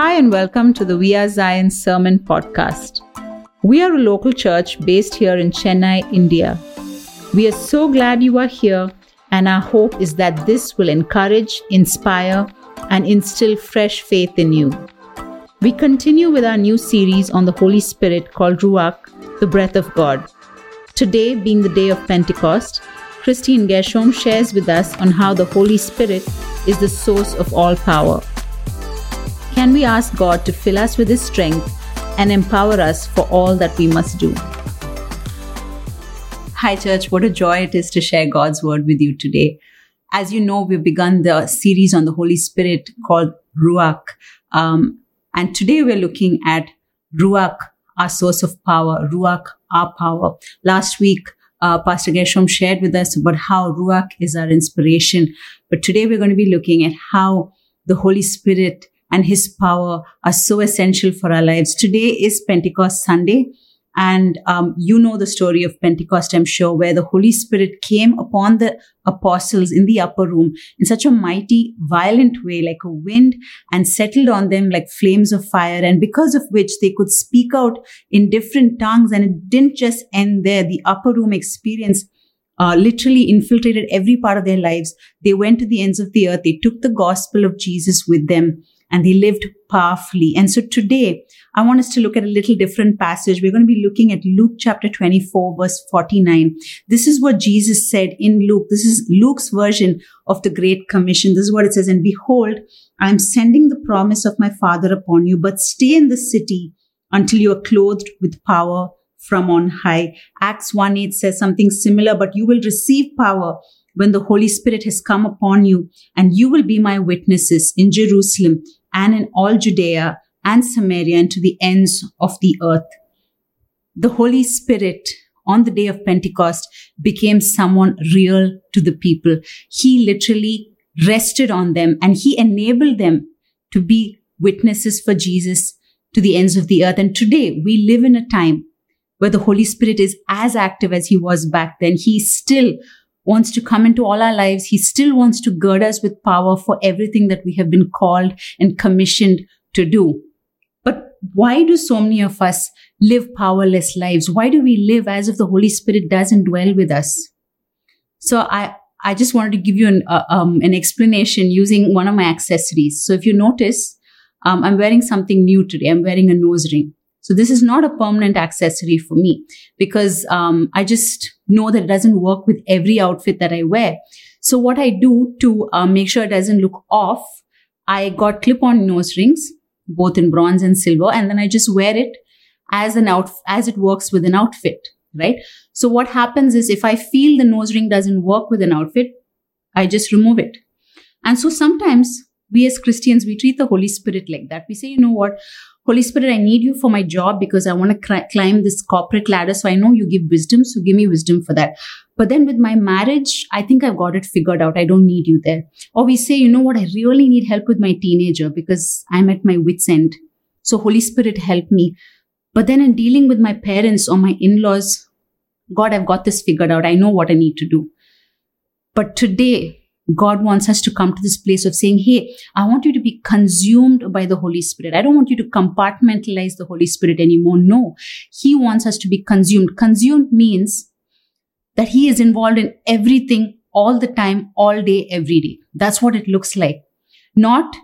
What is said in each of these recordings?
Hi, and welcome to the We Are Zion Sermon Podcast. We are a local church based here in Chennai, India. We are so glad you are here, and our hope is that this will encourage, inspire, and instill fresh faith in you. We continue with our new series on the Holy Spirit called Ruach, the breath of God. Today, being the day of Pentecost, Christine Gershom shares with us on how the Holy Spirit is the source of all power. Can we ask God to fill us with His strength and empower us for all that we must do? Hi, church. What a joy it is to share God's word with you today. As you know, we've begun the series on the Holy Spirit called Ruach. Um, and today we're looking at Ruach, our source of power, Ruach, our power. Last week, uh, Pastor Gershom shared with us about how Ruach is our inspiration. But today we're going to be looking at how the Holy Spirit and his power are so essential for our lives. Today is Pentecost Sunday. And um, you know the story of Pentecost, I'm sure, where the Holy Spirit came upon the apostles in the upper room in such a mighty, violent way, like a wind, and settled on them like flames of fire. And because of which they could speak out in different tongues. And it didn't just end there. The upper room experience uh, literally infiltrated every part of their lives. They went to the ends of the earth. They took the gospel of Jesus with them and they lived powerfully. And so today, I want us to look at a little different passage. We're going to be looking at Luke chapter 24, verse 49. This is what Jesus said in Luke. This is Luke's version of the Great Commission. This is what it says. And behold, I am sending the promise of my Father upon you, but stay in the city until you are clothed with power from on high. Acts 1 8 says something similar, but you will receive power when the Holy Spirit has come upon you, and you will be my witnesses in Jerusalem and in all Judea and Samaria and to the ends of the earth. The Holy Spirit on the day of Pentecost became someone real to the people. He literally rested on them and he enabled them to be witnesses for Jesus to the ends of the earth. And today we live in a time where the Holy Spirit is as active as he was back then. He still wants to come into all our lives. He still wants to gird us with power for everything that we have been called and commissioned to do. But why do so many of us live powerless lives? Why do we live as if the Holy Spirit doesn't dwell with us? So I, I just wanted to give you an, uh, um, an explanation using one of my accessories. So if you notice, um, I'm wearing something new today. I'm wearing a nose ring. So this is not a permanent accessory for me because um, I just know that it doesn't work with every outfit that I wear. So what I do to uh, make sure it doesn't look off, I got clip-on nose rings, both in bronze and silver, and then I just wear it as an out as it works with an outfit, right? So what happens is if I feel the nose ring doesn't work with an outfit, I just remove it. And so sometimes we as Christians, we treat the Holy Spirit like that. We say, you know what? Holy Spirit, I need you for my job because I want to climb this corporate ladder. So I know you give wisdom. So give me wisdom for that. But then with my marriage, I think I've got it figured out. I don't need you there. Or we say, you know what? I really need help with my teenager because I'm at my wit's end. So Holy Spirit, help me. But then in dealing with my parents or my in-laws, God, I've got this figured out. I know what I need to do. But today, God wants us to come to this place of saying, Hey, I want you to be consumed by the Holy Spirit. I don't want you to compartmentalize the Holy Spirit anymore. No, He wants us to be consumed. Consumed means that He is involved in everything all the time, all day, every day. That's what it looks like. Not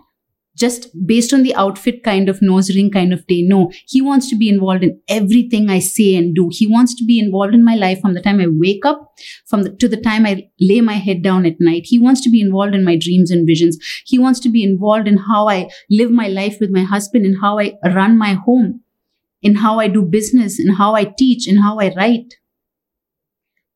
just based on the outfit kind of nose ring kind of day. No, he wants to be involved in everything I say and do. He wants to be involved in my life from the time I wake up from the, to the time I lay my head down at night. He wants to be involved in my dreams and visions. He wants to be involved in how I live my life with my husband and how I run my home, in how I do business, in how I teach, in how I write.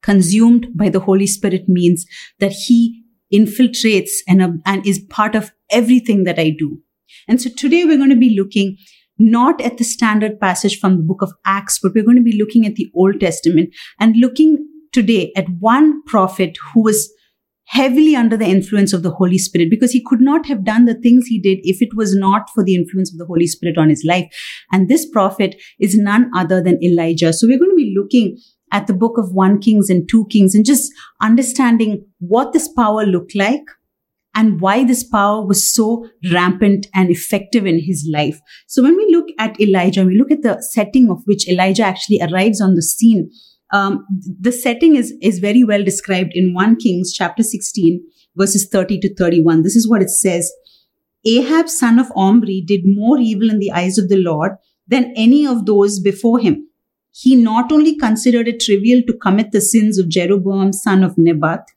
Consumed by the Holy Spirit means that he infiltrates and, uh, and is part of everything that I do. And so today we're going to be looking not at the standard passage from the book of Acts, but we're going to be looking at the Old Testament and looking today at one prophet who was heavily under the influence of the Holy Spirit because he could not have done the things he did if it was not for the influence of the Holy Spirit on his life. And this prophet is none other than Elijah. So we're going to be looking at the book of 1 Kings and 2 Kings and just understanding what this power looked like, and why this power was so rampant and effective in his life. So when we look at Elijah, we look at the setting of which Elijah actually arrives on the scene. Um, the setting is, is very well described in 1 Kings chapter 16, verses 30 to 31. This is what it says. Ahab, son of Omri, did more evil in the eyes of the Lord than any of those before him. He not only considered it trivial to commit the sins of Jeroboam, son of Nebat,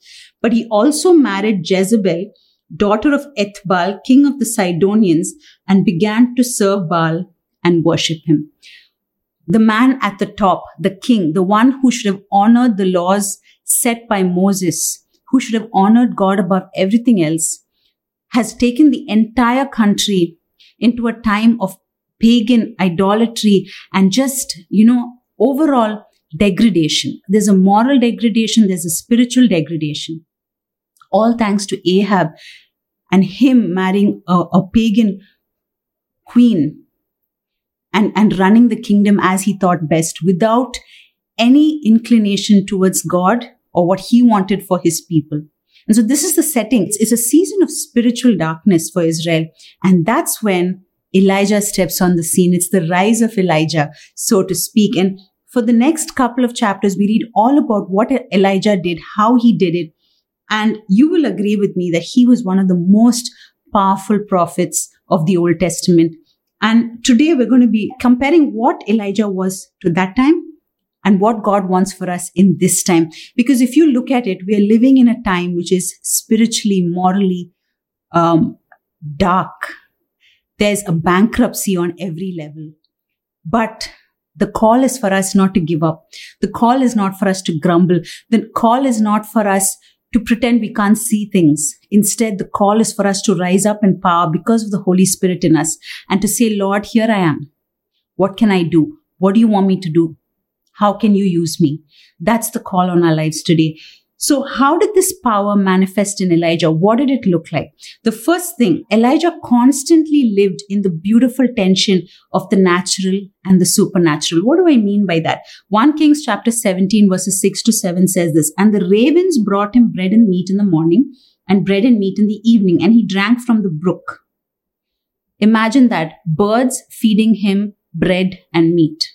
but he also married Jezebel, daughter of Ethbaal, king of the Sidonians, and began to serve Baal and worship him. The man at the top, the king, the one who should have honored the laws set by Moses, who should have honored God above everything else, has taken the entire country into a time of pagan idolatry and just, you know, overall degradation. There's a moral degradation, there's a spiritual degradation. All thanks to Ahab and him marrying a, a pagan queen and, and running the kingdom as he thought best without any inclination towards God or what he wanted for his people. And so this is the setting. It's, it's a season of spiritual darkness for Israel. And that's when Elijah steps on the scene. It's the rise of Elijah, so to speak. And for the next couple of chapters, we read all about what Elijah did, how he did it, and you will agree with me that he was one of the most powerful prophets of the Old Testament. And today we're going to be comparing what Elijah was to that time and what God wants for us in this time. Because if you look at it, we are living in a time which is spiritually, morally um, dark. There's a bankruptcy on every level. But the call is for us not to give up. The call is not for us to grumble. The call is not for us to pretend we can't see things. Instead, the call is for us to rise up in power because of the Holy Spirit in us and to say, Lord, here I am. What can I do? What do you want me to do? How can you use me? That's the call on our lives today. So, how did this power manifest in Elijah? What did it look like? The first thing, Elijah constantly lived in the beautiful tension of the natural and the supernatural. What do I mean by that? 1 Kings chapter 17, verses 6 to 7 says this And the ravens brought him bread and meat in the morning, and bread and meat in the evening, and he drank from the brook. Imagine that birds feeding him bread and meat.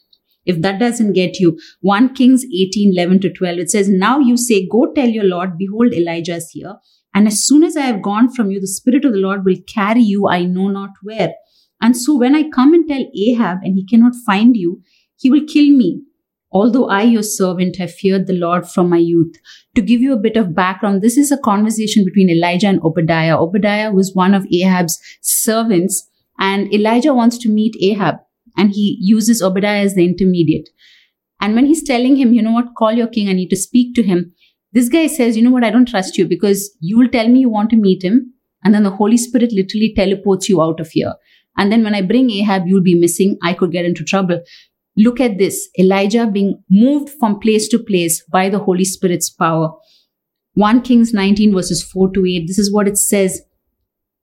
If that doesn't get you, 1 Kings 18 11 to 12, it says, Now you say, Go tell your Lord, behold, Elijah is here. And as soon as I have gone from you, the Spirit of the Lord will carry you, I know not where. And so when I come and tell Ahab and he cannot find you, he will kill me. Although I, your servant, have feared the Lord from my youth. To give you a bit of background, this is a conversation between Elijah and Obadiah. Obadiah was one of Ahab's servants, and Elijah wants to meet Ahab and he uses Obadiah as the intermediate. And when he's telling him, you know what, call your king, I need to speak to him, this guy says, you know what, I don't trust you because you will tell me you want to meet him, and then the Holy Spirit literally teleports you out of here. And then when I bring Ahab, you'll be missing. I could get into trouble. Look at this Elijah being moved from place to place by the Holy Spirit's power. 1 Kings 19, verses 4 to 8. This is what it says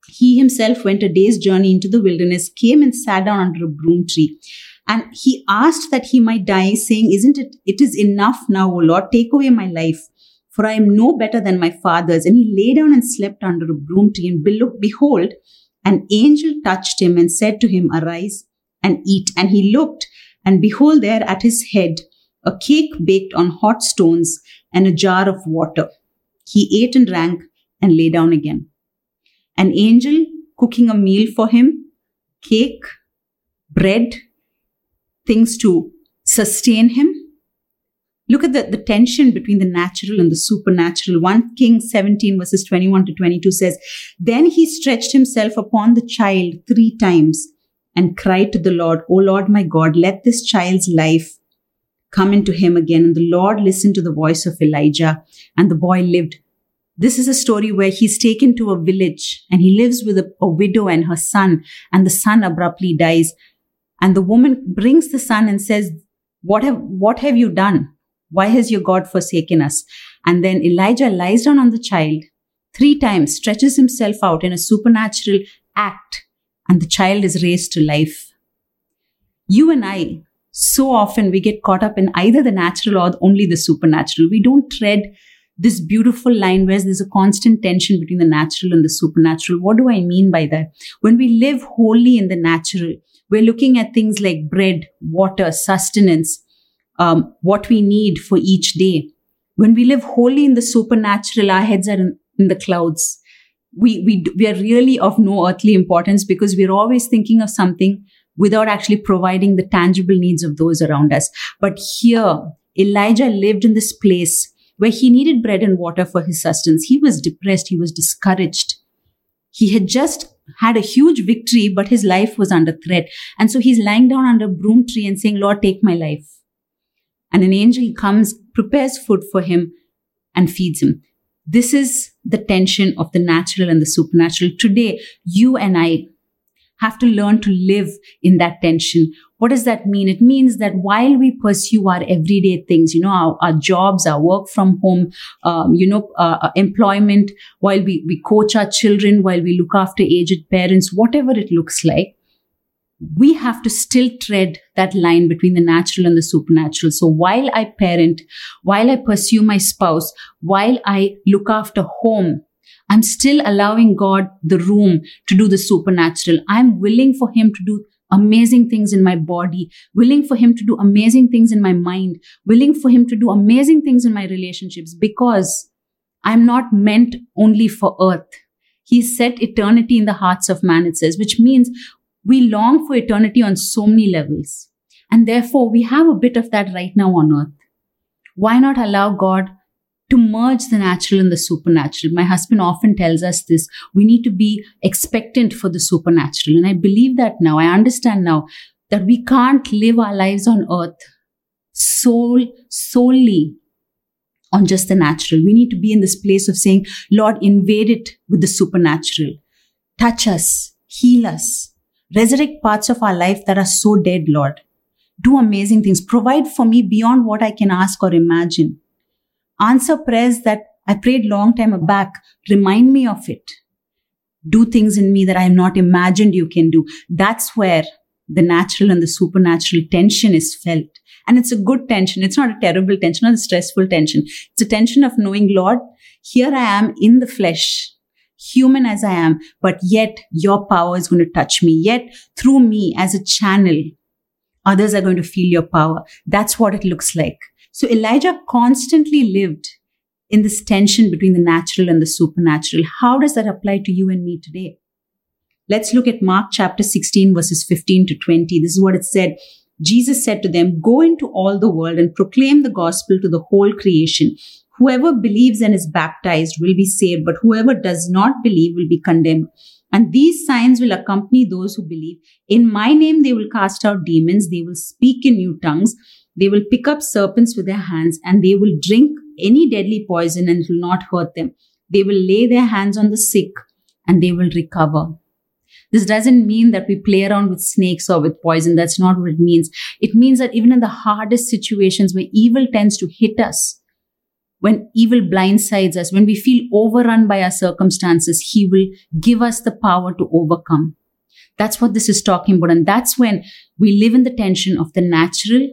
he himself went a day's journey into the wilderness, came and sat down under a broom tree. And he asked that he might die, saying, Isn't it, it is enough now, O Lord, take away my life, for I am no better than my fathers. And he lay down and slept under a broom tree. And behold, an angel touched him and said to him, Arise and eat. And he looked, and behold, there at his head, a cake baked on hot stones and a jar of water. He ate and drank and lay down again an angel cooking a meal for him, cake, bread, things to sustain him. Look at the, the tension between the natural and the supernatural. 1 King 17 verses 21 to 22 says, Then he stretched himself upon the child three times and cried to the Lord, O Lord my God, let this child's life come into him again. And the Lord listened to the voice of Elijah, and the boy lived this is a story where he's taken to a village and he lives with a, a, widow and her son, and the son abruptly dies. And the woman brings the son and says, What have, what have you done? Why has your God forsaken us? And then Elijah lies down on the child three times, stretches himself out in a supernatural act, and the child is raised to life. You and I, so often we get caught up in either the natural or only the supernatural. We don't tread this beautiful line where there's a constant tension between the natural and the supernatural. What do I mean by that? When we live wholly in the natural, we're looking at things like bread, water, sustenance, um, what we need for each day. When we live wholly in the supernatural, our heads are in, in the clouds. We, we, we are really of no earthly importance because we're always thinking of something without actually providing the tangible needs of those around us. But here, Elijah lived in this place where he needed bread and water for his sustenance. He was depressed. He was discouraged. He had just had a huge victory, but his life was under threat. And so he's lying down under a broom tree and saying, Lord, take my life. And an angel comes, prepares food for him, and feeds him. This is the tension of the natural and the supernatural. Today, you and I have to learn to live in that tension. What does that mean? It means that while we pursue our everyday things, you know, our, our jobs, our work from home, um, you know, uh, uh, employment, while we, we coach our children, while we look after aged parents, whatever it looks like, we have to still tread that line between the natural and the supernatural. So while I parent, while I pursue my spouse, while I look after home, I'm still allowing God the room to do the supernatural. I'm willing for Him to do amazing things in my body, willing for Him to do amazing things in my mind, willing for Him to do amazing things in my relationships because I'm not meant only for earth. He set eternity in the hearts of man, it says, which means we long for eternity on so many levels. And therefore, we have a bit of that right now on earth. Why not allow God to merge the natural and the supernatural. My husband often tells us this. We need to be expectant for the supernatural. And I believe that now. I understand now that we can't live our lives on earth soul, solely on just the natural. We need to be in this place of saying, Lord, invade it with the supernatural. Touch us, heal us, resurrect parts of our life that are so dead, Lord. Do amazing things. Provide for me beyond what I can ask or imagine answer prayers that I prayed long time back. Remind me of it. Do things in me that I have not imagined you can do. That's where the natural and the supernatural tension is felt. And it's a good tension. It's not a terrible tension, not a stressful tension. It's a tension of knowing, Lord, here I am in the flesh, human as I am, but yet your power is going to touch me. Yet through me as a channel, others are going to feel your power. That's what it looks like. So Elijah constantly lived in this tension between the natural and the supernatural. How does that apply to you and me today? Let's look at Mark chapter 16, verses 15 to 20. This is what it said. Jesus said to them, Go into all the world and proclaim the gospel to the whole creation. Whoever believes and is baptized will be saved, but whoever does not believe will be condemned. And these signs will accompany those who believe. In my name, they will cast out demons. They will speak in new tongues. They will pick up serpents with their hands and they will drink any deadly poison and it will not hurt them. They will lay their hands on the sick and they will recover. This doesn't mean that we play around with snakes or with poison. That's not what it means. It means that even in the hardest situations where evil tends to hit us, when evil blindsides us, when we feel overrun by our circumstances, He will give us the power to overcome. That's what this is talking about. And that's when we live in the tension of the natural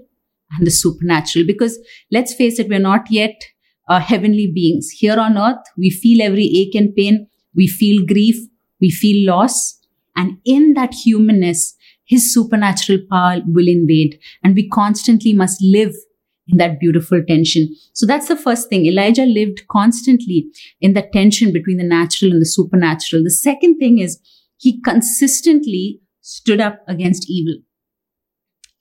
and the supernatural. Because let's face it, we're not yet uh, heavenly beings. Here on earth, we feel every ache and pain, we feel grief, we feel loss. And in that humanness, his supernatural power will invade. And we constantly must live in that beautiful tension. So that's the first thing. Elijah lived constantly in the tension between the natural and the supernatural. The second thing is he consistently stood up against evil.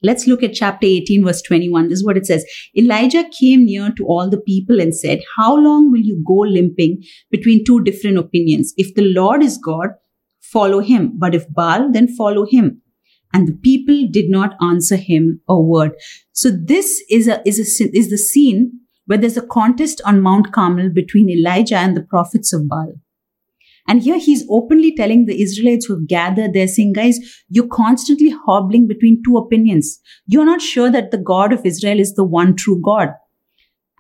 Let's look at chapter 18, verse 21. This is what it says. Elijah came near to all the people and said, How long will you go limping between two different opinions? If the Lord is God, follow him. But if Baal, then follow him. And the people did not answer him a word. So this is a, is a, is the scene where there's a contest on Mount Carmel between Elijah and the prophets of Baal. And here he's openly telling the Israelites who have gathered there, saying, guys, you're constantly hobbling between two opinions. You're not sure that the God of Israel is the one true God.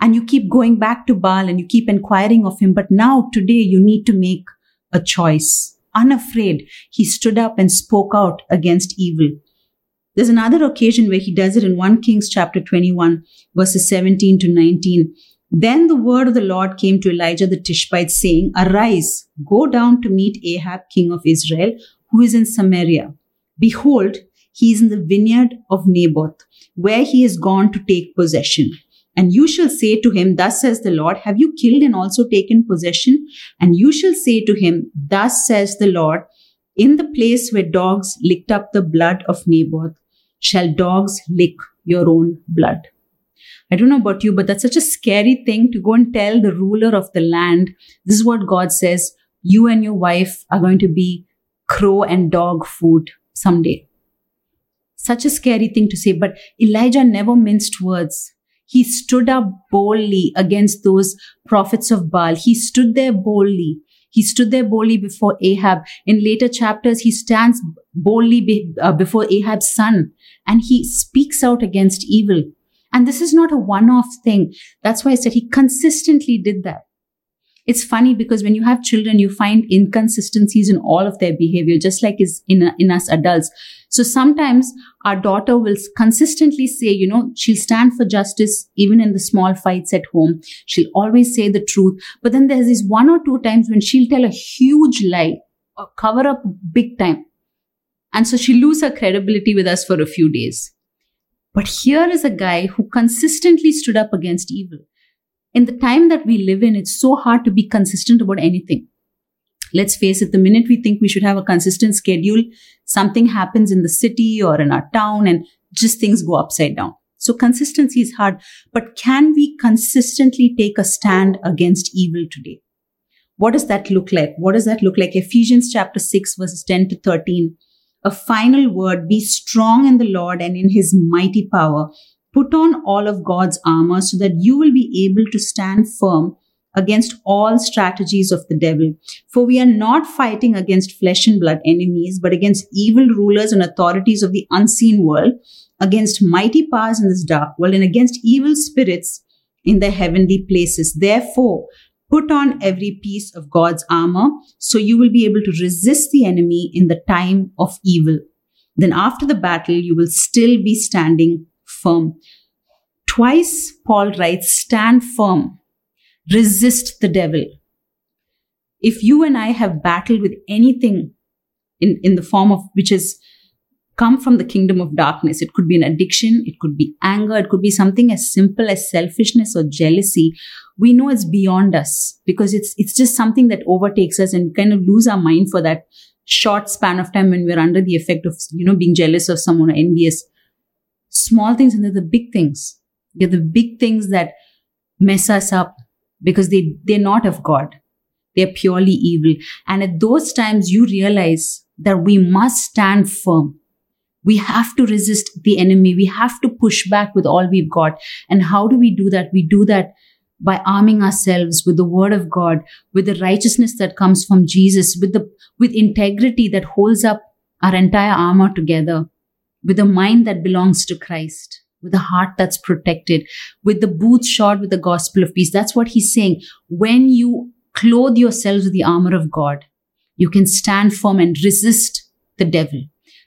And you keep going back to Baal and you keep inquiring of him. But now, today, you need to make a choice. Unafraid, he stood up and spoke out against evil. There's another occasion where he does it in 1 Kings chapter 21, verses 17 to 19. Then the word of the Lord came to Elijah the Tishbite, saying, Arise, go down to meet Ahab, king of Israel, who is in Samaria. Behold, he is in the vineyard of Naboth, where he has gone to take possession. And you shall say to him, Thus says the Lord, Have you killed and also taken possession? And you shall say to him, Thus says the Lord, In the place where dogs licked up the blood of Naboth, shall dogs lick your own blood. I don't know about you, but that's such a scary thing to go and tell the ruler of the land. This is what God says. You and your wife are going to be crow and dog food someday. Such a scary thing to say, but Elijah never minced words. He stood up boldly against those prophets of Baal. He stood there boldly. He stood there boldly before Ahab. In later chapters, he stands boldly be, uh, before Ahab's son and he speaks out against evil. And this is not a one off thing. That's why I said he consistently did that. It's funny because when you have children, you find inconsistencies in all of their behavior, just like is in, in us adults. So sometimes our daughter will consistently say, you know, she'll stand for justice even in the small fights at home. She'll always say the truth. But then there's these one or two times when she'll tell a huge lie or cover up big time. And so she'll lose her credibility with us for a few days. But here is a guy who consistently stood up against evil. In the time that we live in, it's so hard to be consistent about anything. Let's face it, the minute we think we should have a consistent schedule, something happens in the city or in our town and just things go upside down. So consistency is hard, but can we consistently take a stand against evil today? What does that look like? What does that look like? Ephesians chapter 6 verses 10 to 13 a final word be strong in the Lord and in his mighty power. Put on all of God's armor so that you will be able to stand firm against all strategies of the devil. For we are not fighting against flesh and blood enemies, but against evil rulers and authorities of the unseen world, against mighty powers in this dark world, and against evil spirits in the heavenly places. Therefore, Put on every piece of God's armor so you will be able to resist the enemy in the time of evil. Then after the battle, you will still be standing firm. Twice Paul writes, stand firm, resist the devil. If you and I have battled with anything in, in the form of which is come from the kingdom of darkness. It could be an addiction, it could be anger, it could be something as simple as selfishness or jealousy. We know it's beyond us because it's it's just something that overtakes us and kind of lose our mind for that short span of time when we're under the effect of you know being jealous of someone or envious. Small things and they're the big things. They're the big things that mess us up because they they're not of God. They're purely evil. And at those times you realize that we must stand firm we have to resist the enemy. We have to push back with all we've got. And how do we do that? We do that by arming ourselves with the word of God, with the righteousness that comes from Jesus, with the, with integrity that holds up our entire armor together, with a mind that belongs to Christ, with a heart that's protected, with the boots shod with the gospel of peace. That's what he's saying. When you clothe yourselves with the armor of God, you can stand firm and resist the devil.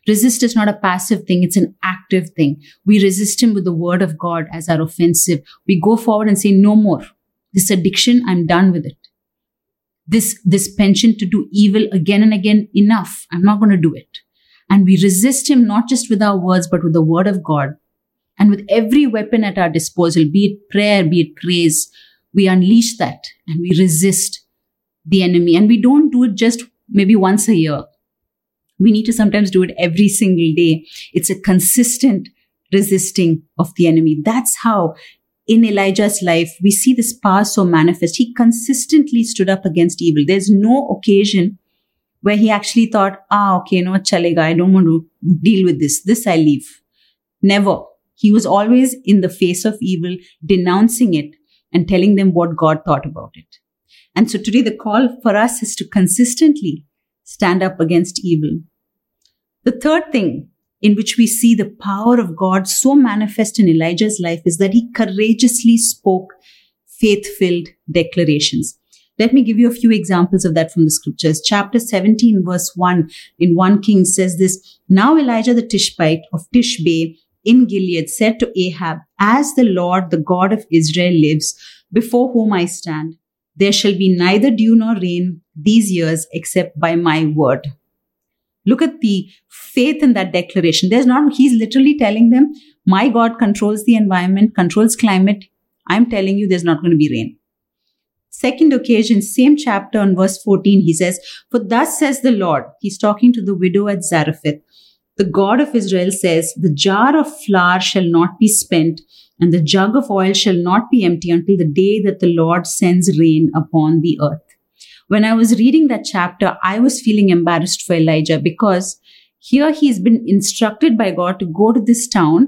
Resist is not a passive thing, it's an active thing. We resist him with the word of God as our offensive. We go forward and say, No more. This addiction, I'm done with it. This, this penchant to do evil again and again, enough. I'm not going to do it. And we resist him not just with our words, but with the word of God and with every weapon at our disposal, be it prayer, be it praise. We unleash that and we resist the enemy. And we don't do it just maybe once a year we need to sometimes do it every single day. It's a consistent resisting of the enemy. That's how in Elijah's life, we see this power so manifest. He consistently stood up against evil. There's no occasion where he actually thought, ah, okay, no, chalega, I don't want to deal with this. This I leave. Never. He was always in the face of evil, denouncing it and telling them what God thought about it. And so today the call for us is to consistently stand up against evil. The third thing in which we see the power of God so manifest in Elijah's life is that he courageously spoke faith filled declarations. Let me give you a few examples of that from the scriptures. Chapter 17, verse 1 in 1 King says this Now Elijah the Tishbite of Tishbe in Gilead said to Ahab, As the Lord, the God of Israel lives, before whom I stand. There shall be neither dew nor rain these years except by my word. Look at the faith in that declaration. There's not, he's literally telling them, my God controls the environment, controls climate. I'm telling you, there's not going to be rain. Second occasion, same chapter on verse 14, he says, For thus says the Lord, he's talking to the widow at Zarephath. The God of Israel says, The jar of flour shall not be spent, and the jug of oil shall not be empty until the day that the Lord sends rain upon the earth. When I was reading that chapter, I was feeling embarrassed for Elijah because here he's been instructed by God to go to this town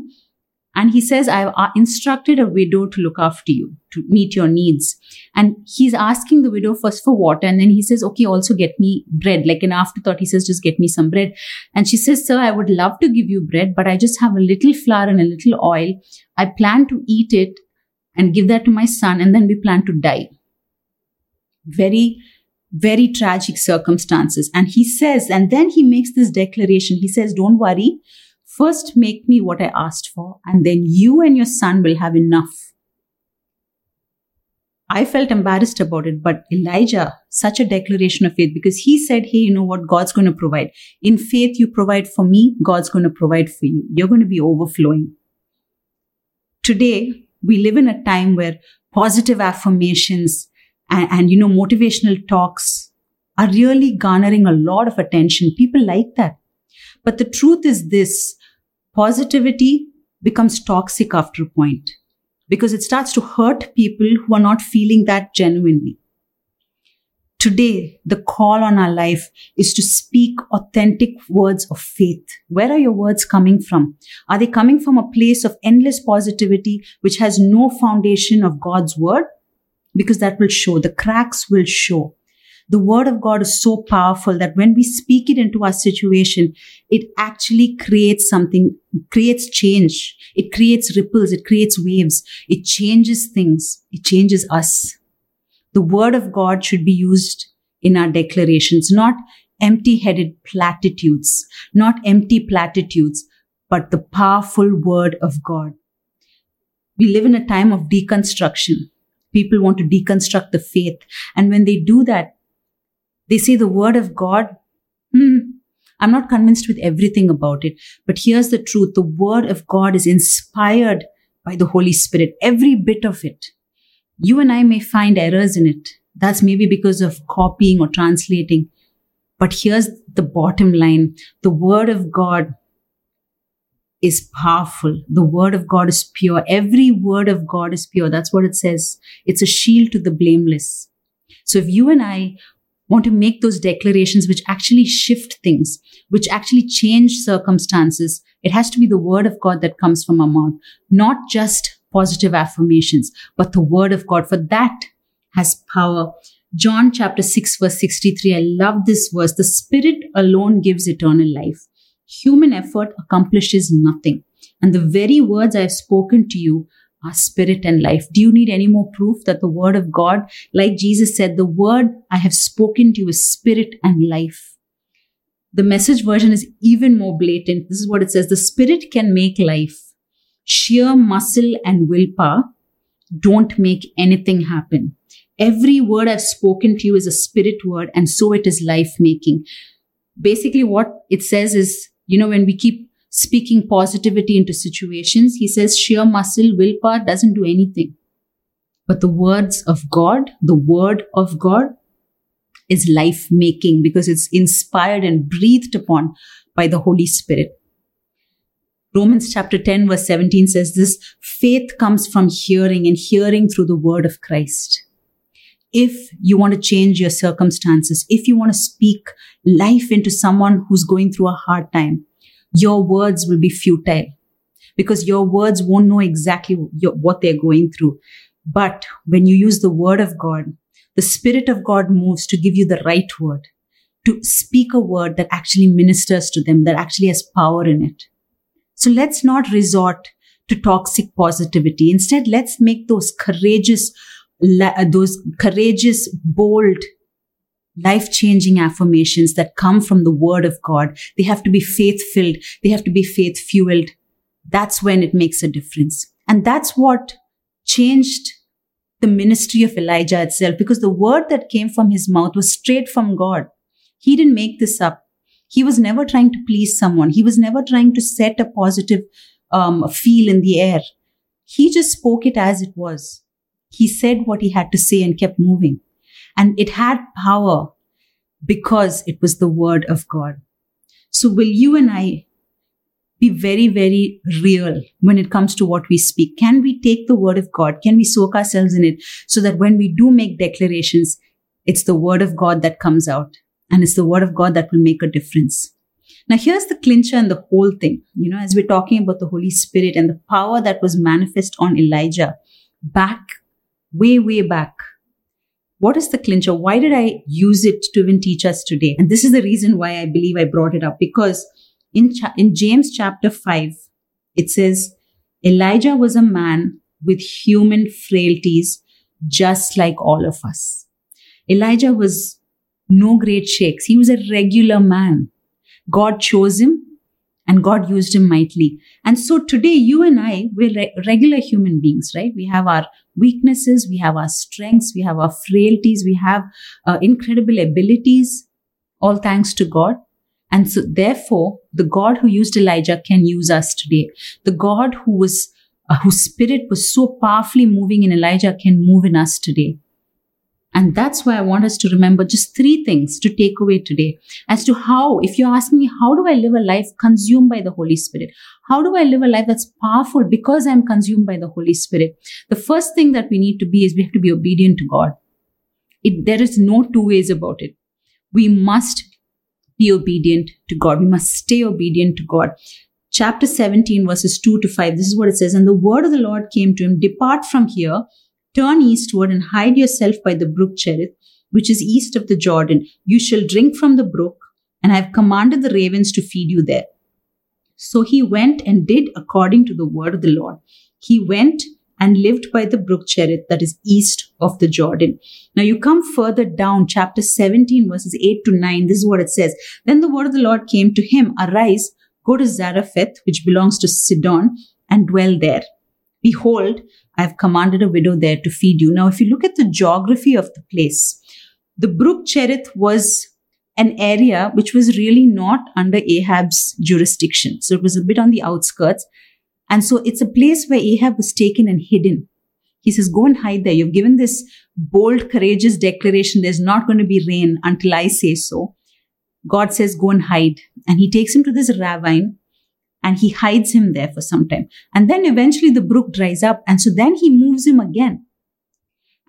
and he says, I've uh, instructed a widow to look after you, to meet your needs. And he's asking the widow first for water. And then he says, okay, also get me bread. Like an afterthought, he says, just get me some bread. And she says, sir, I would love to give you bread, but I just have a little flour and a little oil. I plan to eat it and give that to my son. And then we plan to die. Very, very tragic circumstances. And he says, and then he makes this declaration. He says, don't worry. First, make me what I asked for, and then you and your son will have enough. I felt embarrassed about it, but Elijah, such a declaration of faith, because he said, Hey, you know what? God's going to provide. In faith, you provide for me, God's going to provide for you. You're going to be overflowing. Today, we live in a time where positive affirmations and, and you know, motivational talks are really garnering a lot of attention. People like that. But the truth is this positivity becomes toxic after a point because it starts to hurt people who are not feeling that genuinely. Today, the call on our life is to speak authentic words of faith. Where are your words coming from? Are they coming from a place of endless positivity, which has no foundation of God's word? Because that will show, the cracks will show. The word of God is so powerful that when we speak it into our situation, it actually creates something, creates change. It creates ripples. It creates waves. It changes things. It changes us. The word of God should be used in our declarations, not empty headed platitudes, not empty platitudes, but the powerful word of God. We live in a time of deconstruction. People want to deconstruct the faith. And when they do that, they say the word of God. Hmm, I'm not convinced with everything about it, but here's the truth. The word of God is inspired by the Holy Spirit, every bit of it. You and I may find errors in it. That's maybe because of copying or translating. But here's the bottom line. The word of God is powerful. The word of God is pure. Every word of God is pure. That's what it says. It's a shield to the blameless. So if you and I want to make those declarations which actually shift things, which actually change circumstances, it has to be the word of God that comes from our mouth, not just positive affirmations, but the word of God. For that has power. John chapter 6 verse 63. I love this verse. The spirit alone gives eternal life. Human effort accomplishes nothing. And the very words I have spoken to you are spirit and life. Do you need any more proof that the word of God, like Jesus said, the word I have spoken to you is spirit and life? The message version is even more blatant. This is what it says. The spirit can make life. Sheer muscle and willpower don't make anything happen. Every word I've spoken to you is a spirit word, and so it is life making. Basically, what it says is, you know, when we keep speaking positivity into situations. He says sheer muscle, willpower doesn't do anything. But the words of God, the word of God is life making because it's inspired and breathed upon by the Holy Spirit. Romans chapter 10 verse 17 says this, faith comes from hearing and hearing through the word of Christ. If you want to change your circumstances, if you want to speak life into someone who's going through a hard time, your words will be futile because your words won't know exactly what they're going through. But when you use the word of God, the Spirit of God moves to give you the right word, to speak a word that actually ministers to them, that actually has power in it. So let's not resort to toxic positivity. Instead, let's make those courageous, those courageous, bold, life changing affirmations that come from the word of God. They have to be faith filled. They have to be faith fueled. That's when it makes a difference. And that's what changed the ministry of Elijah itself because the word that came from his mouth was straight from God. He didn't make this up. He was never trying to please someone. He was never trying to set a positive um, feel in the air. He just spoke it as it was. He said what he had to say and kept moving. And it had power because it was the word of God. So will you and I be very, very real when it comes to what we speak? Can we take the word of God? Can we soak ourselves in it so that when we do make declarations, it's the word of God that comes out and it's the word of God that will make a difference. Now, here's the clincher and the whole thing. You know, as we're talking about the Holy Spirit and the power that was manifest on Elijah back, way, way back. What is the clincher? Why did I use it to even teach us today? And this is the reason why I believe I brought it up because in, cha- in James chapter 5, it says, Elijah was a man with human frailties, just like all of us. Elijah was no great shakes. He was a regular man. God chose him and God used him mightily. And so today, you and I, we're re- regular human beings, right? We have our weaknesses, we have our strengths, we have our frailties, we have uh, incredible abilities, all thanks to God. And so, therefore, the God who used Elijah can use us today. The God who was, uh, whose spirit was so powerfully moving in Elijah can move in us today. And that's why I want us to remember just three things to take away today as to how, if you're asking me, how do I live a life consumed by the Holy Spirit? How do I live a life that's powerful because I'm consumed by the Holy Spirit? The first thing that we need to be is we have to be obedient to God. It, there is no two ways about it. We must be obedient to God. We must stay obedient to God. Chapter 17, verses 2 to 5, this is what it says. And the word of the Lord came to him, Depart from here Turn eastward and hide yourself by the brook Cherith, which is east of the Jordan. You shall drink from the brook, and I have commanded the ravens to feed you there. So he went and did according to the word of the Lord. He went and lived by the brook Cherith, that is east of the Jordan. Now you come further down, chapter 17, verses 8 to 9. This is what it says. Then the word of the Lord came to him, Arise, go to Zarephath, which belongs to Sidon, and dwell there. Behold, I have commanded a widow there to feed you. Now, if you look at the geography of the place, the brook Cherith was an area which was really not under Ahab's jurisdiction. So it was a bit on the outskirts. And so it's a place where Ahab was taken and hidden. He says, Go and hide there. You've given this bold, courageous declaration. There's not going to be rain until I say so. God says, Go and hide. And he takes him to this ravine and he hides him there for some time. And then eventually the brook dries up. And so then he moves him again.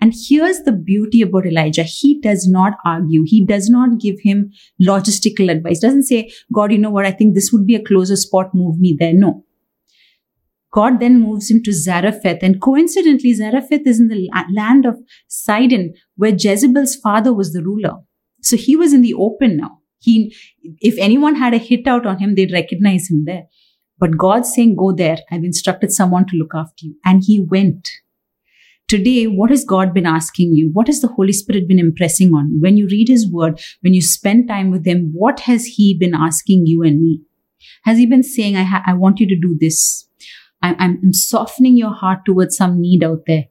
And here's the beauty about Elijah. He does not argue. He does not give him logistical advice. Doesn't say, God, you know what? I think this would be a closer spot. Move me there. No. God then moves him to Zarephath. And coincidentally, Zarephath is in the land of Sidon, where Jezebel's father was the ruler. So he was in the open now. He, if anyone had a hit out on him, they'd recognize him there. But God's saying, go there. I've instructed someone to look after you. And he went. Today, what has God been asking you? What has the Holy Spirit been impressing on you? When you read his word, when you spend time with him, what has he been asking you and me? Has he been saying, I, ha- I want you to do this? I- I'm softening your heart towards some need out there.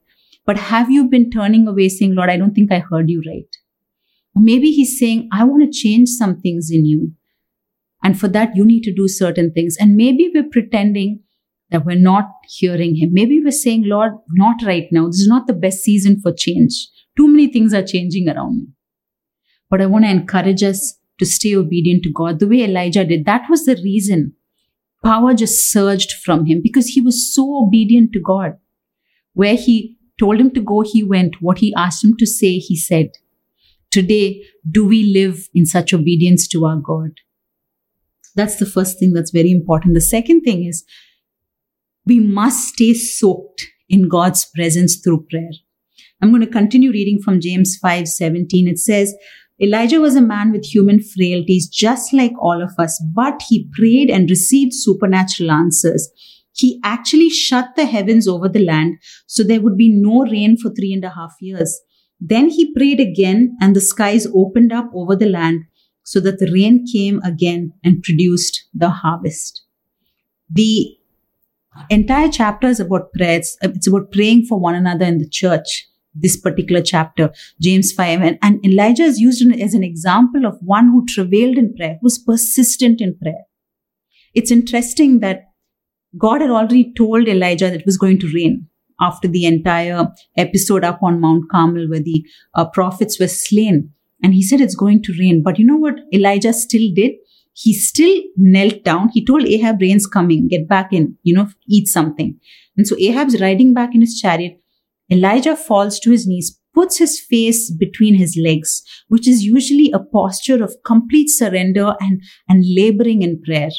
But have you been turning away saying, Lord, I don't think I heard you right? Maybe he's saying, I want to change some things in you. And for that, you need to do certain things. And maybe we're pretending that we're not hearing him. Maybe we're saying, Lord, not right now. This is not the best season for change. Too many things are changing around me. But I want to encourage us to stay obedient to God the way Elijah did. That was the reason power just surged from him because he was so obedient to God. Where he told him to go, he went. What he asked him to say, he said. Today, do we live in such obedience to our God? That's the first thing that's very important. The second thing is we must stay soaked in God's presence through prayer. I'm going to continue reading from James 5:17. It says, Elijah was a man with human frailties just like all of us, but he prayed and received supernatural answers. He actually shut the heavens over the land so there would be no rain for three and a half years. Then he prayed again, and the skies opened up over the land so that the rain came again and produced the harvest. The entire chapter is about prayers. It's about praying for one another in the church, this particular chapter, James 5. And, and Elijah is used as an example of one who travailed in prayer, who's persistent in prayer. It's interesting that God had already told Elijah that it was going to rain after the entire episode up on Mount Carmel where the uh, prophets were slain. And he said it's going to rain. But you know what Elijah still did? He still knelt down. He told Ahab, rain's coming, get back in, you know, eat something. And so Ahab's riding back in his chariot. Elijah falls to his knees, puts his face between his legs, which is usually a posture of complete surrender and, and laboring in prayer.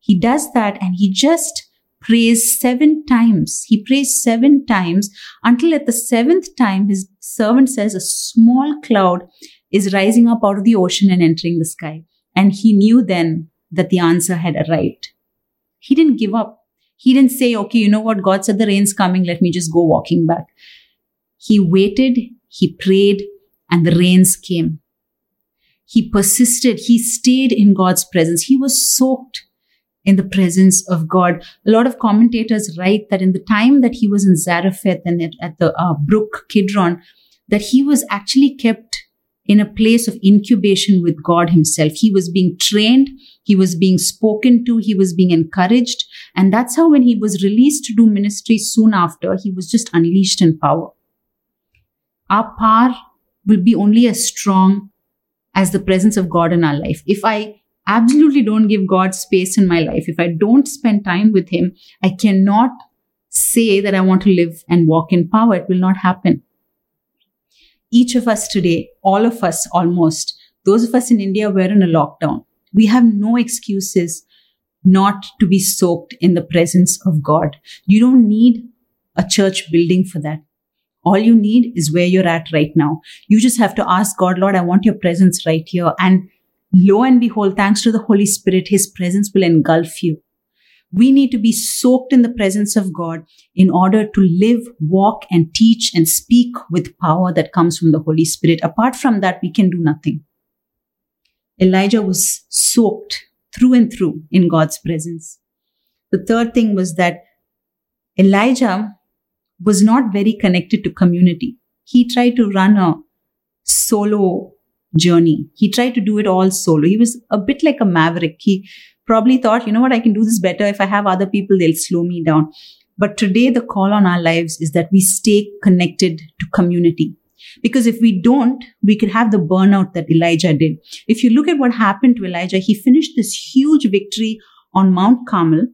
He does that and he just prays seven times. He prays seven times until at the seventh time, his servant says a small cloud is rising up out of the ocean and entering the sky. And he knew then that the answer had arrived. He didn't give up. He didn't say, okay, you know what? God said the rain's coming. Let me just go walking back. He waited, he prayed, and the rains came. He persisted. He stayed in God's presence. He was soaked in the presence of God. A lot of commentators write that in the time that he was in Zarephath and at, the uh, brook Kidron, that he was actually kept in a place of incubation with God himself. He was being trained. He was being spoken to. He was being encouraged. And that's how when he was released to do ministry soon after, he was just unleashed in power. Our power will be only as strong as the presence of God in our life. If I absolutely don't give God space in my life, if I don't spend time with Him, I cannot say that I want to live and walk in power. It will not happen. Each of us today, all of us almost, those of us in India, we're in a lockdown. We have no excuses not to be soaked in the presence of God. You don't need a church building for that. All you need is where you're at right now. You just have to ask God, Lord, I want your presence right here. And lo and behold, thanks to the Holy Spirit, His presence will engulf you. We need to be soaked in the presence of God in order to live, walk, and teach and speak with power that comes from the Holy Spirit. Apart from that, we can do nothing. Elijah was soaked through and through in God's presence. The third thing was that Elijah was not very connected to community. He tried to run a solo journey. He tried to do it all solo. He was a bit like a maverick. He probably thought, you know what, I can do this better. If I have other people, they'll slow me down. But today, the call on our lives is that we stay connected to community. Because if we don't, we could have the burnout that Elijah did. If you look at what happened to Elijah, he finished this huge victory on Mount Carmel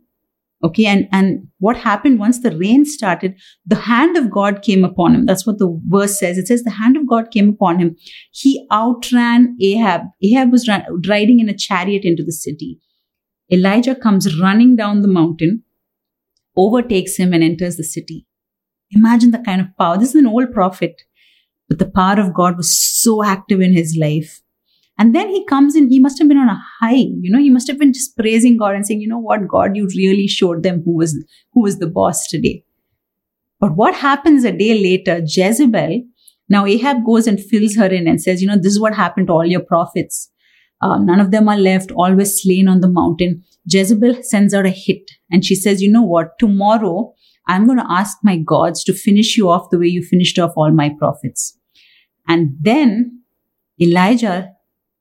Okay. And, and what happened once the rain started, the hand of God came upon him. That's what the verse says. It says the hand of God came upon him. He outran Ahab. Ahab was riding in a chariot into the city. Elijah comes running down the mountain, overtakes him and enters the city. Imagine the kind of power. This is an old prophet, but the power of God was so active in his life and then he comes in, he must have been on a high, you know, he must have been just praising God and saying, you know what, God, you really showed them who was, who was the boss today. But what happens a day later, Jezebel, now Ahab goes and fills her in and says, you know, this is what happened to all your prophets. Uh, none of them are left, always slain on the mountain. Jezebel sends out a hit and she says, you know what, tomorrow I'm going to ask my gods to finish you off the way you finished off all my prophets. And then Elijah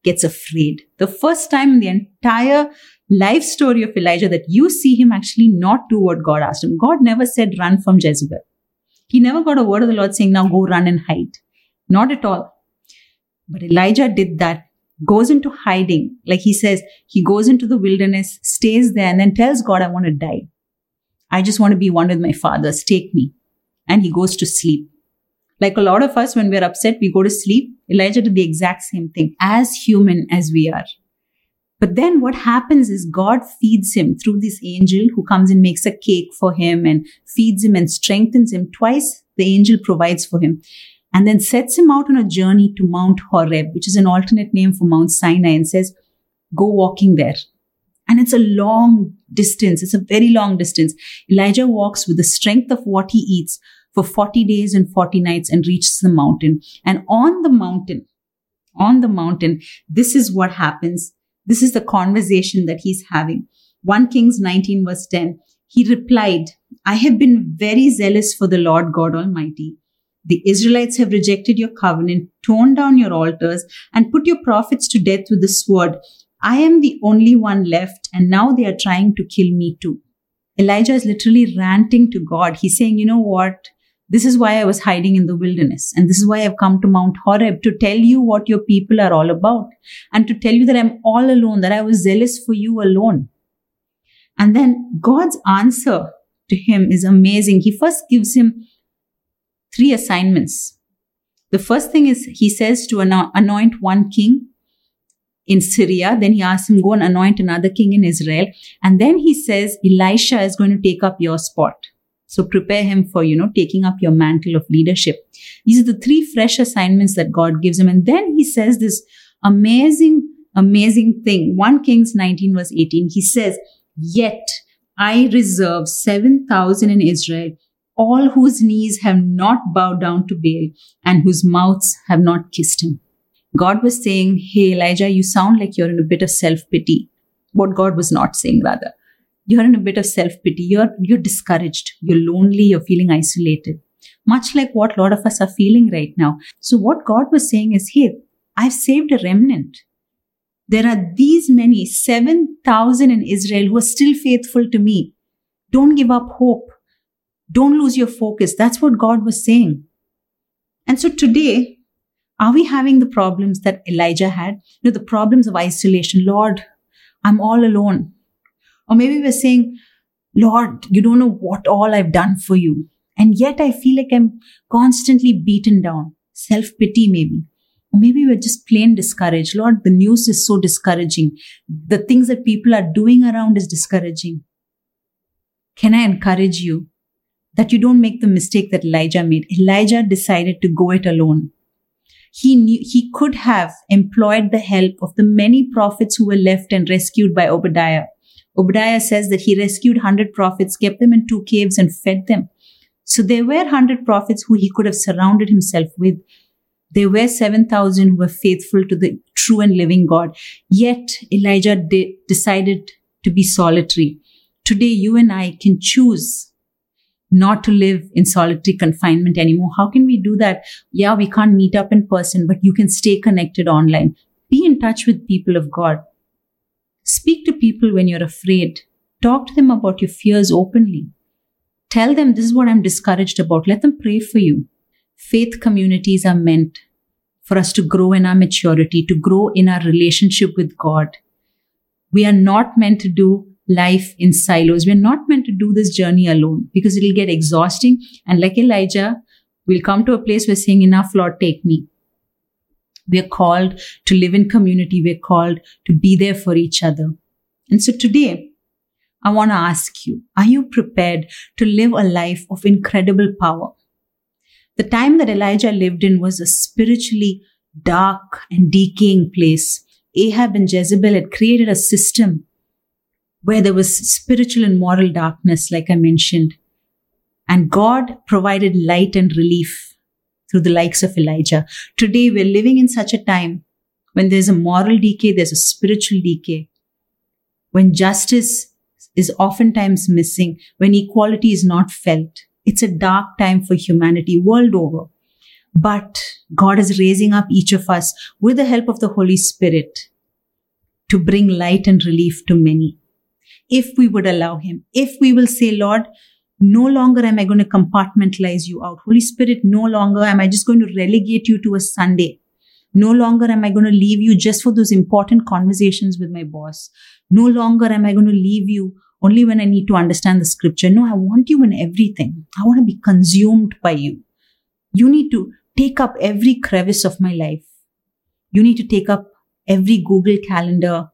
gets afraid. The first time in the entire life story of Elijah that you see him actually not do what God asked him. God never said, run from Jezebel. He never got a word of the Lord saying, now go run and hide. Not at all. But Elijah did that, goes into hiding. Like he says, he goes into the wilderness, stays there, and then tells God, I want to die. I just want to be one with my fathers. Take me. And he goes to sleep. Like a lot of us, when we're upset, we go to sleep. Elijah did the exact same thing, as human as we are. But then what happens is God feeds him through this angel who comes and makes a cake for him and feeds him and strengthens him. Twice the angel provides for him and then sets him out on a journey to Mount Horeb, which is an alternate name for Mount Sinai, and says, Go walking there. And it's a long distance. It's a very long distance. Elijah walks with the strength of what he eats for 40 days and 40 nights and reaches the mountain. And on the mountain, on the mountain, this is what happens. This is the conversation that he's having. 1 Kings 19 verse 10. He replied, I have been very zealous for the Lord God Almighty. The Israelites have rejected your covenant, torn down your altars, and put your prophets to death with the sword. I am the only one left, and now they are trying to kill me too. Elijah is literally ranting to God. He's saying, You know what? This is why I was hiding in the wilderness. And this is why I've come to Mount Horeb to tell you what your people are all about and to tell you that I'm all alone, that I was zealous for you alone. And then God's answer to him is amazing. He first gives him three assignments. The first thing is he says to anoint one king in Syria. Then he asks him, go and anoint another king in Israel. And then he says, Elisha is going to take up your spot. So prepare him for, you know, taking up your mantle of leadership. These are the three fresh assignments that God gives him. And then he says this amazing, amazing thing. 1 Kings 19 verse 18. He says, yet I reserve 7,000 in Israel, all whose knees have not bowed down to Baal and whose mouths have not kissed him. God was saying, Hey, Elijah, you sound like you're in a bit of self pity. What God was not saying, rather. You're in a bit of self-pity. You're you're discouraged. You're lonely. You're feeling isolated. Much like what a lot of us are feeling right now. So what god was saying is hey i've saved a remnant. There are these many 7000 in israel who are still faithful to me. Don't give up hope don't lose your focus that's what god was saying and so today are we having the problems that elijah had you know the problems of isolation lord i'm all alone or maybe we're saying, Lord, you don't know what all I've done for you. And yet I feel like I'm constantly beaten down. Self pity, maybe. Or maybe we're just plain discouraged. Lord, the news is so discouraging. The things that people are doing around is discouraging. Can I encourage you that you don't make the mistake that Elijah made? Elijah decided to go it alone. He knew he could have employed the help of the many prophets who were left and rescued by Obadiah. Obadiah says that he rescued 100 prophets, kept them in two caves, and fed them. So there were 100 prophets who he could have surrounded himself with. There were 7,000 who were faithful to the true and living God. Yet Elijah de- decided to be solitary. Today, you and I can choose not to live in solitary confinement anymore. How can we do that? Yeah, we can't meet up in person, but you can stay connected online. Be in touch with people of God. Speak to people when you're afraid. Talk to them about your fears openly. Tell them this is what I'm discouraged about. Let them pray for you. Faith communities are meant for us to grow in our maturity, to grow in our relationship with God. We are not meant to do life in silos. We're not meant to do this journey alone because it'll get exhausting. And like Elijah, we'll come to a place where saying, Enough, Lord, take me. We're called to live in community. We're called to be there for each other. And so today, I want to ask you, are you prepared to live a life of incredible power? The time that Elijah lived in was a spiritually dark and decaying place. Ahab and Jezebel had created a system where there was spiritual and moral darkness, like I mentioned. And God provided light and relief through the likes of Elijah. Today, we're living in such a time when there's a moral decay, there's a spiritual decay, when justice is oftentimes missing, when equality is not felt. It's a dark time for humanity world over. But God is raising up each of us with the help of the Holy Spirit to bring light and relief to many. If we would allow Him, if we will say, Lord, no longer am I going to compartmentalize you out. Holy Spirit, no longer am I just going to relegate you to a Sunday. No longer am I going to leave you just for those important conversations with my boss. No longer am I going to leave you only when I need to understand the scripture. No, I want you in everything. I want to be consumed by you. You need to take up every crevice of my life. You need to take up every Google Calendar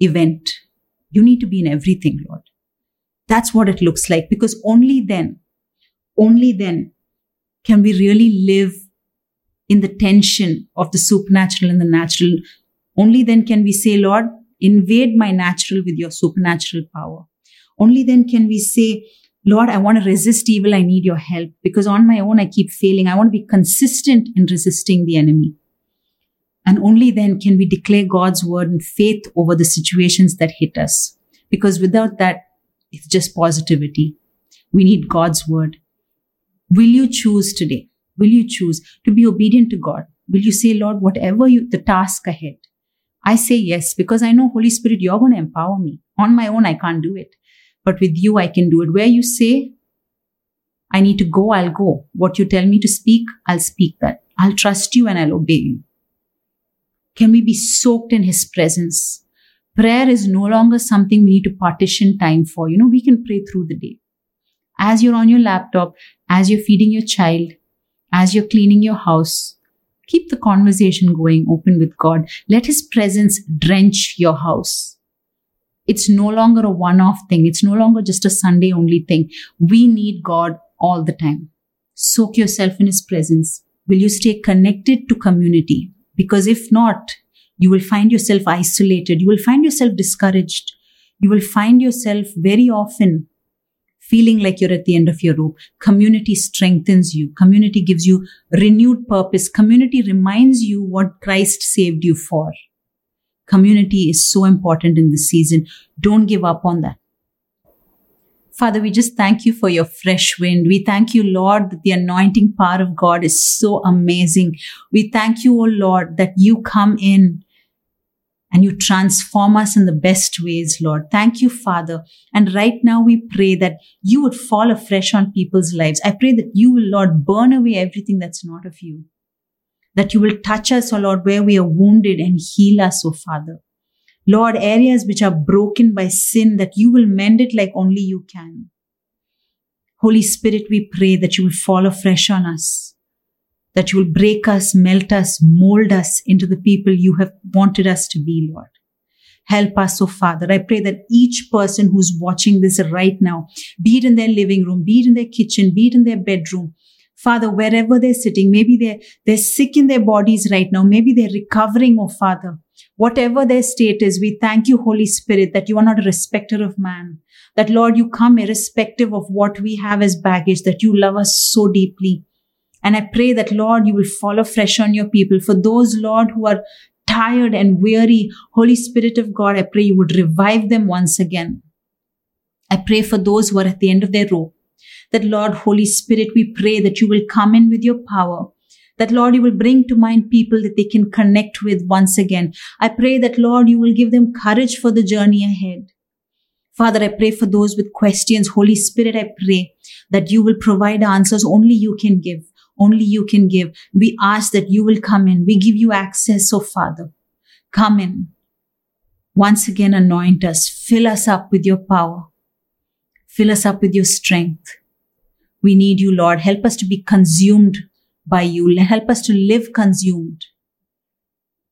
event. You need to be in everything, Lord. That's what it looks like because only then, only then can we really live in the tension of the supernatural and the natural. Only then can we say, Lord, invade my natural with your supernatural power. Only then can we say, Lord, I want to resist evil. I need your help because on my own I keep failing. I want to be consistent in resisting the enemy. And only then can we declare God's word in faith over the situations that hit us. Because without that, it's just positivity. We need God's word. Will you choose today Will you choose to be obedient to God? Will you say, Lord, whatever you, the task ahead, I say yes because I know, Holy Spirit, you're going to empower me. On my own, I can't do it. But with you, I can do it. Where you say, I need to go, I'll go. What you tell me to speak, I'll speak that. I'll trust you and I'll obey you. Can we be soaked in His presence? Prayer is no longer something we need to partition time for. You know, we can pray through the day. As you're on your laptop, as you're feeding your child, as you're cleaning your house, keep the conversation going open with God. Let His presence drench your house. It's no longer a one off thing. It's no longer just a Sunday only thing. We need God all the time. Soak yourself in His presence. Will you stay connected to community? Because if not, you will find yourself isolated. You will find yourself discouraged. You will find yourself very often feeling like you're at the end of your rope. Community strengthens you. Community gives you renewed purpose. Community reminds you what Christ saved you for. Community is so important in this season. Don't give up on that. Father, we just thank you for your fresh wind. We thank you, Lord, that the anointing power of God is so amazing. We thank you, O Lord, that you come in and you transform us in the best ways, Lord. Thank you, Father. And right now we pray that you would fall afresh on people's lives. I pray that you will, Lord, burn away everything that's not of you. That you will touch us, O Lord, where we are wounded and heal us, O Father. Lord, areas which are broken by sin, that you will mend it like only you can. Holy Spirit, we pray that you will fall afresh on us, that you will break us, melt us, mold us into the people you have wanted us to be, Lord. Help us, oh Father. I pray that each person who's watching this right now, be it in their living room, be it in their kitchen, be it in their bedroom, Father, wherever they're sitting, maybe they're, they're sick in their bodies right now. Maybe they're recovering, oh Father. Whatever their state is, we thank you, Holy Spirit, that you are not a respecter of man. That Lord, you come irrespective of what we have as baggage, that you love us so deeply. And I pray that Lord, you will fall afresh on your people. For those, Lord, who are tired and weary, Holy Spirit of God, I pray you would revive them once again. I pray for those who are at the end of their rope. That Lord, Holy Spirit, we pray that you will come in with your power that Lord, you will bring to mind people that they can connect with once again. I pray that Lord, you will give them courage for the journey ahead. Father, I pray for those with questions. Holy Spirit, I pray that you will provide answers only you can give. Only you can give. We ask that you will come in. We give you access, oh Father. Come in. Once again, anoint us. Fill us up with your power. Fill us up with your strength. We need you, Lord. Help us to be consumed by you. Help us to live consumed.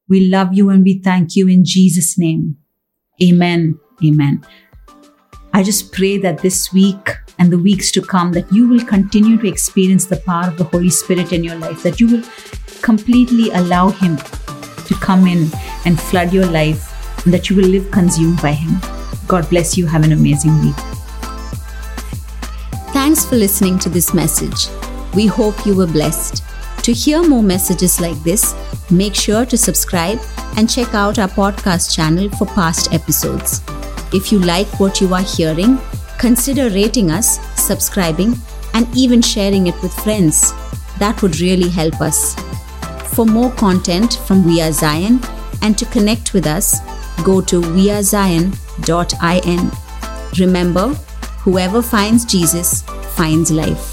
We love you and we thank you in Jesus' name. Amen. Amen. I just pray that this week and the weeks to come that you will continue to experience the power of the Holy Spirit in your life, that you will completely allow Him to come in and flood your life, and that you will live consumed by Him. God bless you. Have an amazing week. Thanks for listening to this message. We hope you were blessed. To hear more messages like this, make sure to subscribe and check out our podcast channel for past episodes. If you like what you are hearing, consider rating us, subscribing, and even sharing it with friends. That would really help us. For more content from We Are Zion and to connect with us, go to wearezion.in. Remember, whoever finds Jesus finds life.